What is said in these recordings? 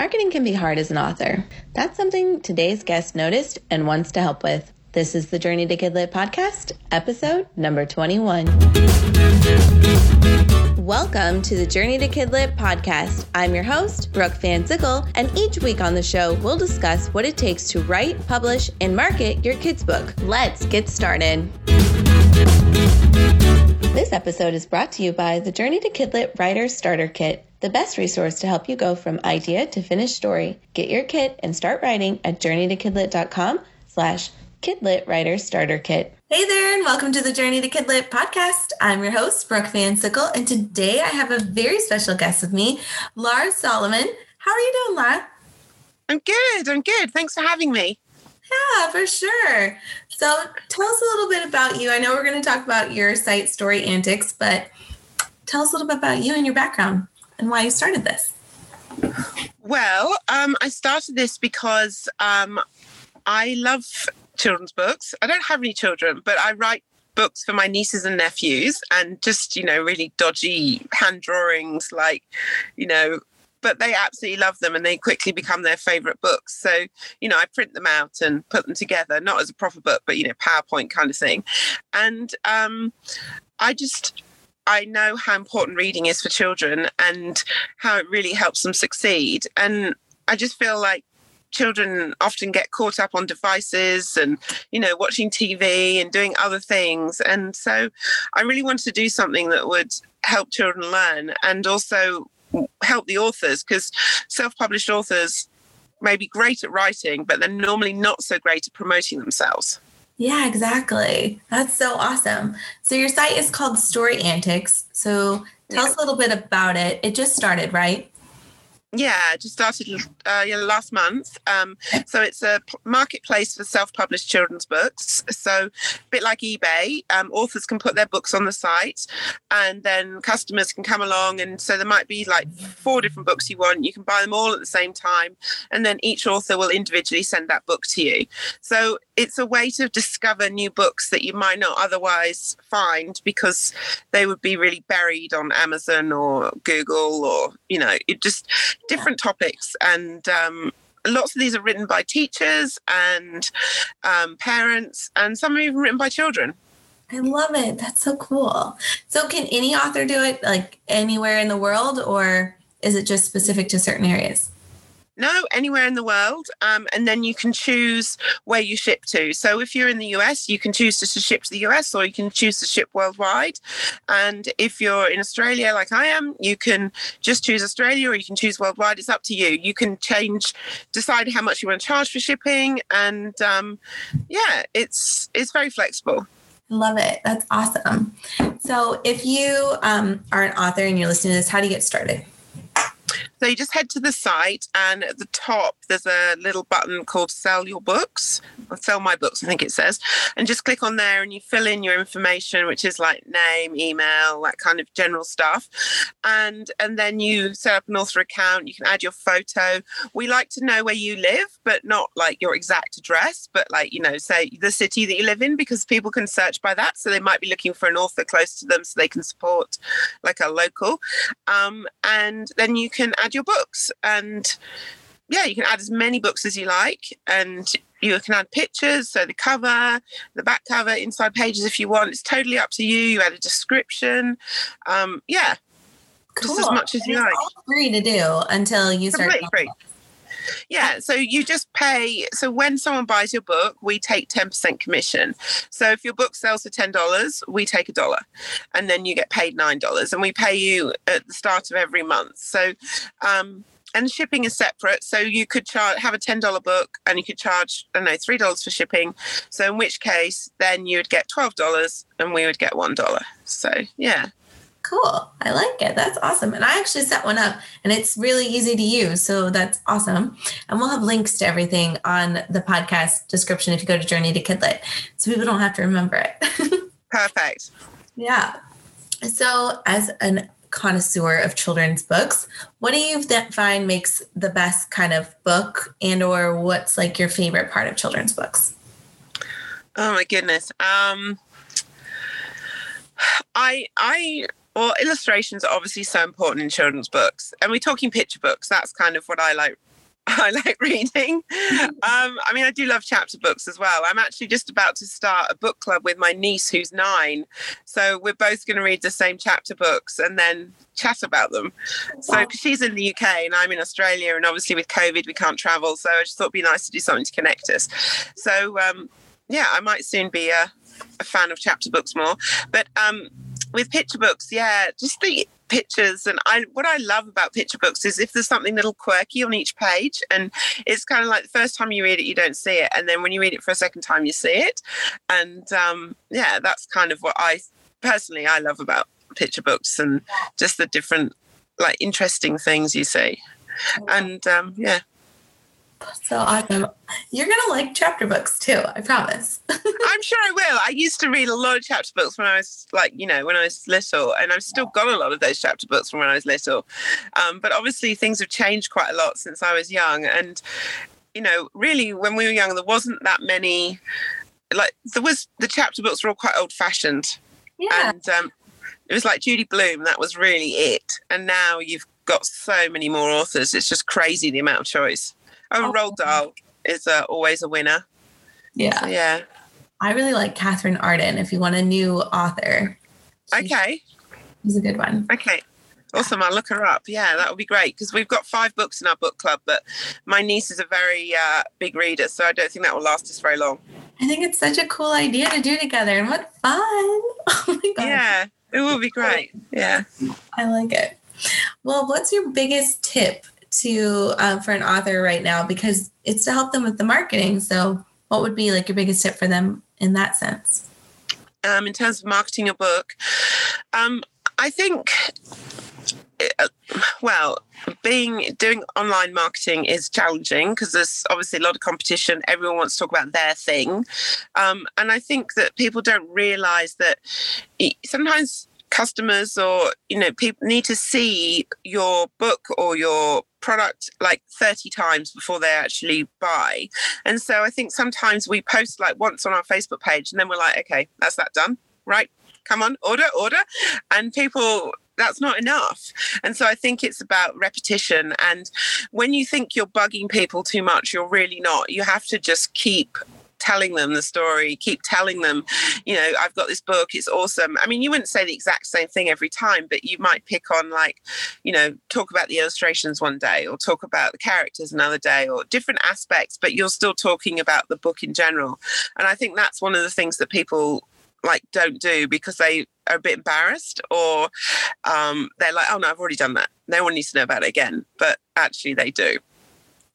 Marketing can be hard as an author. That's something today's guest noticed and wants to help with. This is the Journey to Kidlit podcast, episode number 21. Welcome to the Journey to Kidlit podcast. I'm your host, Brooke Van Sickle, and each week on the show, we'll discuss what it takes to write, publish, and market your kids' book. Let's get started. This episode is brought to you by the Journey to Kidlit Writer Starter Kit, the best resource to help you go from idea to finished story. Get your kit and start writing at journeytokidlit.com slash Kidlit Writer Starter Kit. Hey there, and welcome to the Journey to Kidlit podcast. I'm your host, Brooke Van Sickle, and today I have a very special guest with me, Lara Solomon. How are you doing, Lara? I'm good. I'm good. Thanks for having me. Yeah, for sure. So tell us a little bit about you. I know we're going to talk about your site Story Antics, but tell us a little bit about you and your background and why you started this. Well, um, I started this because um, I love children's books. I don't have any children, but I write books for my nieces and nephews and just, you know, really dodgy hand drawings like, you know, but they absolutely love them and they quickly become their favorite books. So, you know, I print them out and put them together, not as a proper book, but, you know, PowerPoint kind of thing. And um, I just, I know how important reading is for children and how it really helps them succeed. And I just feel like children often get caught up on devices and you know watching tv and doing other things and so i really wanted to do something that would help children learn and also help the authors because self-published authors may be great at writing but they're normally not so great at promoting themselves. Yeah exactly. That's so awesome. So your site is called Story Antics. So tell yeah. us a little bit about it. It just started right yeah, just started uh, yeah, last month. Um, so it's a marketplace for self-published children's books. So a bit like eBay, um, authors can put their books on the site, and then customers can come along. And so there might be like four different books you want. You can buy them all at the same time, and then each author will individually send that book to you. So it's a way to discover new books that you might not otherwise find because they would be really buried on Amazon or Google or you know it just different topics. And um, lots of these are written by teachers and um, parents and some are even written by children. I love it. That's so cool. So can any author do it like anywhere in the world or is it just specific to certain areas no, anywhere in the world. Um, and then you can choose where you ship to. So if you're in the US, you can choose to ship to the US or you can choose to ship worldwide. And if you're in Australia, like I am, you can just choose Australia or you can choose worldwide. It's up to you. You can change, decide how much you want to charge for shipping. And um, yeah, it's it's very flexible. Love it. That's awesome. So if you um, are an author and you're listening to this, how do you get started? So you just head to the site, and at the top, there's a little button called Sell Your Books, or Sell My Books, I think it says. And just click on there and you fill in your information, which is like name, email, that kind of general stuff. And, and then you set up an author account. You can add your photo. We like to know where you live, but not like your exact address, but like, you know, say the city that you live in, because people can search by that. So they might be looking for an author close to them so they can support like a local. Um, and then you can add your books and yeah, you can add as many books as you like, and you can add pictures, so the cover, the back cover, inside pages if you want. It's totally up to you. You add a description. Um, yeah, cool. just as much as you like. free to do until you start. Completely free. Yeah, so you just pay. So when someone buys your book, we take 10% commission. So if your book sells for $10, we take a dollar and then you get paid $9 and we pay you at the start of every month. So, um, and shipping is separate. So you could charge have a ten dollar book, and you could charge I don't know three dollars for shipping. So in which case, then you would get twelve dollars, and we would get one dollar. So yeah. Cool. I like it. That's awesome. And I actually set one up and it's really easy to use. So that's awesome. And we'll have links to everything on the podcast description if you go to Journey to Kidlit. So people don't have to remember it. Perfect. Yeah. So as an connoisseur of children's books what do you find makes the best kind of book and or what's like your favorite part of children's books oh my goodness um i i well illustrations are obviously so important in children's books and we're talking picture books that's kind of what i like I like reading. Um, I mean, I do love chapter books as well. I'm actually just about to start a book club with my niece who's nine. So we're both going to read the same chapter books and then chat about them. So she's in the UK and I'm in Australia, and obviously with COVID we can't travel. So I just thought it'd be nice to do something to connect us. So um, yeah, I might soon be a, a fan of chapter books more. But um, with picture books, yeah, just the pictures. And I what I love about picture books is if there's something little quirky on each page and it's kind of like the first time you read it you don't see it. And then when you read it for a second time you see it. And um, yeah that's kind of what I personally I love about picture books and just the different like interesting things you see. And um, yeah so awesome. You're going to like chapter books too, I promise. I'm sure I will. I used to read a lot of chapter books when I was like, you know, when I was little, and I've still got a lot of those chapter books from when I was little. Um, but obviously, things have changed quite a lot since I was young. And, you know, really, when we were young, there wasn't that many, like, there was the chapter books were all quite old fashioned. Yeah. And um, it was like Judy Blume, that was really it. And now you've got so many more authors. It's just crazy the amount of choice. Oh, Roald Dahl is uh, always a winner. Yeah. So, yeah. I really like Katherine Arden if you want a new author. She- Okay. She's a good one. Okay. Awesome. I'll look her up. Yeah, that would be great because we've got five books in our book club, but my niece is a very uh, big reader, so I don't think that will last us very long. I think it's such a cool idea to do together and what fun. Oh my god. Yeah, it will be great. Yeah. I like it. Well, what's your biggest tip to um, for an author right now? Because it's to help them with the marketing. So, what would be like your biggest tip for them in that sense? Um, in terms of marketing a book, um, I think. uh, well, being doing online marketing is challenging because there's obviously a lot of competition. Everyone wants to talk about their thing, um, and I think that people don't realise that sometimes customers or you know people need to see your book or your product like 30 times before they actually buy. And so i think sometimes we post like once on our facebook page and then we're like okay that's that done. Right come on order order. And people that's not enough. And so i think it's about repetition. And when you think you're bugging people too much you're really not. You have to just keep telling them the story, keep telling them, you know, I've got this book, it's awesome. I mean, you wouldn't say the exact same thing every time, but you might pick on, like, you know, talk about the illustrations one day or talk about the characters another day or different aspects, but you're still talking about the book in general. And I think that's one of the things that people like don't do because they are a bit embarrassed or um, they're like, oh no, I've already done that. No one needs to know about it again. But actually, they do.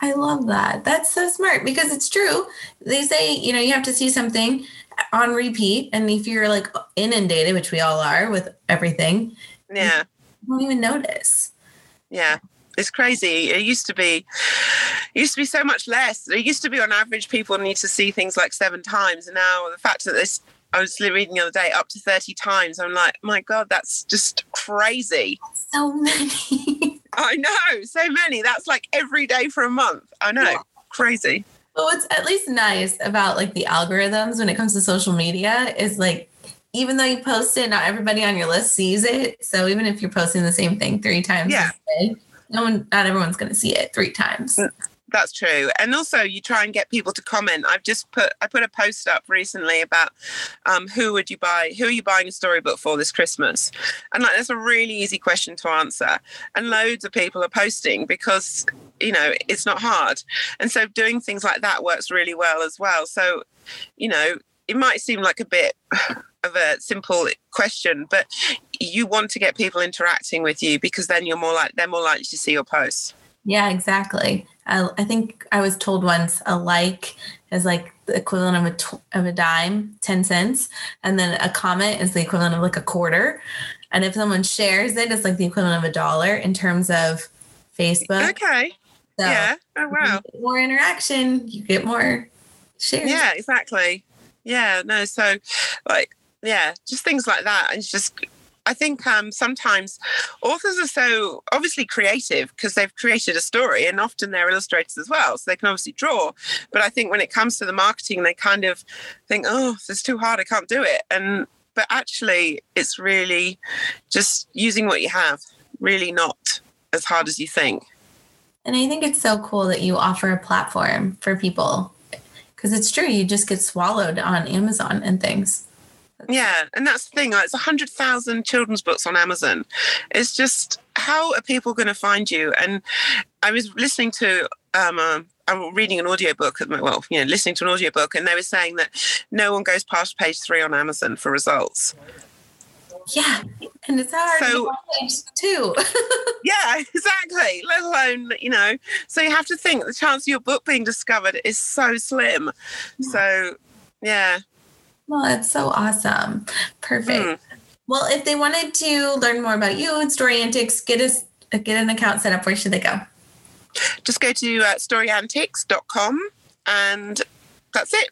I love that. That's so smart because it's true. They say, you know, you have to see something on repeat. And if you're like inundated, which we all are with everything, Yeah. you don't even notice. Yeah. It's crazy. It used to be it used to be so much less. It used to be on average people need to see things like seven times. And now the fact that this I was reading the other day up to 30 times, I'm like, my God, that's just crazy. So many. I know, so many. That's like every day for a month. I know. Yeah. Crazy. Well, what's at least nice about like the algorithms when it comes to social media is like even though you post it, not everybody on your list sees it. So even if you're posting the same thing three times Yeah. a day, no one not everyone's gonna see it three times. Mm. That's true. And also you try and get people to comment. I've just put I put a post up recently about um, who would you buy who are you buying a storybook for this Christmas? And like that's a really easy question to answer. And loads of people are posting because, you know, it's not hard. And so doing things like that works really well as well. So, you know, it might seem like a bit of a simple question, but you want to get people interacting with you because then you're more like they're more likely to see your posts. Yeah, exactly. I, I think I was told once a like is like the equivalent of a tw- of a dime, ten cents, and then a comment is the equivalent of like a quarter. And if someone shares it, it's like the equivalent of a dollar in terms of Facebook. Okay. So yeah. Oh wow. more interaction, you get more shares. Yeah, exactly. Yeah, no, so like yeah, just things like that. And it's just I think um sometimes authors are so obviously creative because they've created a story and often they're illustrators as well. So they can obviously draw. But I think when it comes to the marketing, they kind of think, oh, this is too hard, I can't do it. And but actually it's really just using what you have, really not as hard as you think. And I think it's so cool that you offer a platform for people because it's true, you just get swallowed on Amazon and things. Yeah, and that's the thing. Like, it's a hundred thousand children's books on Amazon. It's just how are people going to find you? And I was listening to um, uh, I'm reading an audiobook at well, you know, listening to an audiobook, and they were saying that no one goes past page three on Amazon for results. Yeah, and it's hard so, too. yeah, exactly. Let alone, you know, so you have to think the chance of your book being discovered is so slim. So, yeah. Well, it's so awesome. Perfect. Mm. Well, if they wanted to learn more about you and Story Antics, get us get an account set up. Where should they go? Just go to uh, storyantics.com and that's it.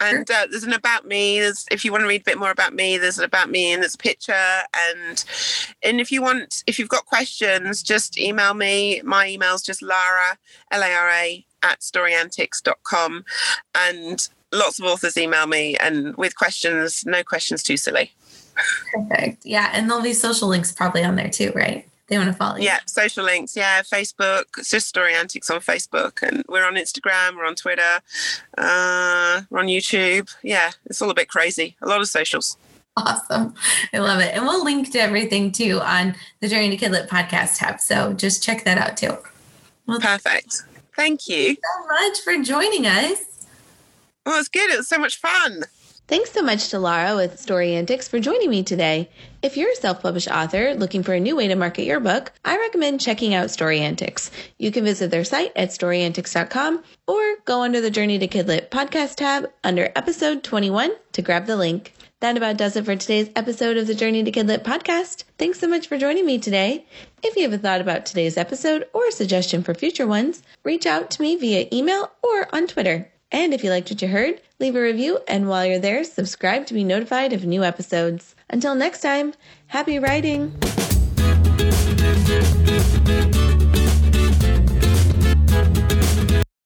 And uh, there's an about me. There's if you want to read a bit more about me, there's an about me and there's a picture. And and if you want, if you've got questions, just email me. My email's just Lara L A R A at storyantics.com. And lots of authors email me and with questions, no questions too silly. Perfect. Yeah. And there'll be social links probably on there too, right? They want to follow you. Yeah, social links. Yeah, Facebook. It's just Story Antics on Facebook, and we're on Instagram. We're on Twitter. Uh, we're on YouTube. Yeah, it's all a bit crazy. A lot of socials. Awesome. I love it. And we'll link to everything too on the Journey to Kidlit podcast tab. So just check that out too. Well, Perfect. Thank you. so much for joining us. Well, it's good. It was so much fun. Thanks so much to Lara with Story Antics for joining me today. If you're a self published author looking for a new way to market your book, I recommend checking out Story Antics. You can visit their site at storyantics.com or go under the Journey to Kidlit podcast tab under episode 21 to grab the link. That about does it for today's episode of the Journey to Kidlit podcast. Thanks so much for joining me today. If you have a thought about today's episode or a suggestion for future ones, reach out to me via email or on Twitter. And if you liked what you heard, leave a review, and while you're there, subscribe to be notified of new episodes. Until next time, happy writing!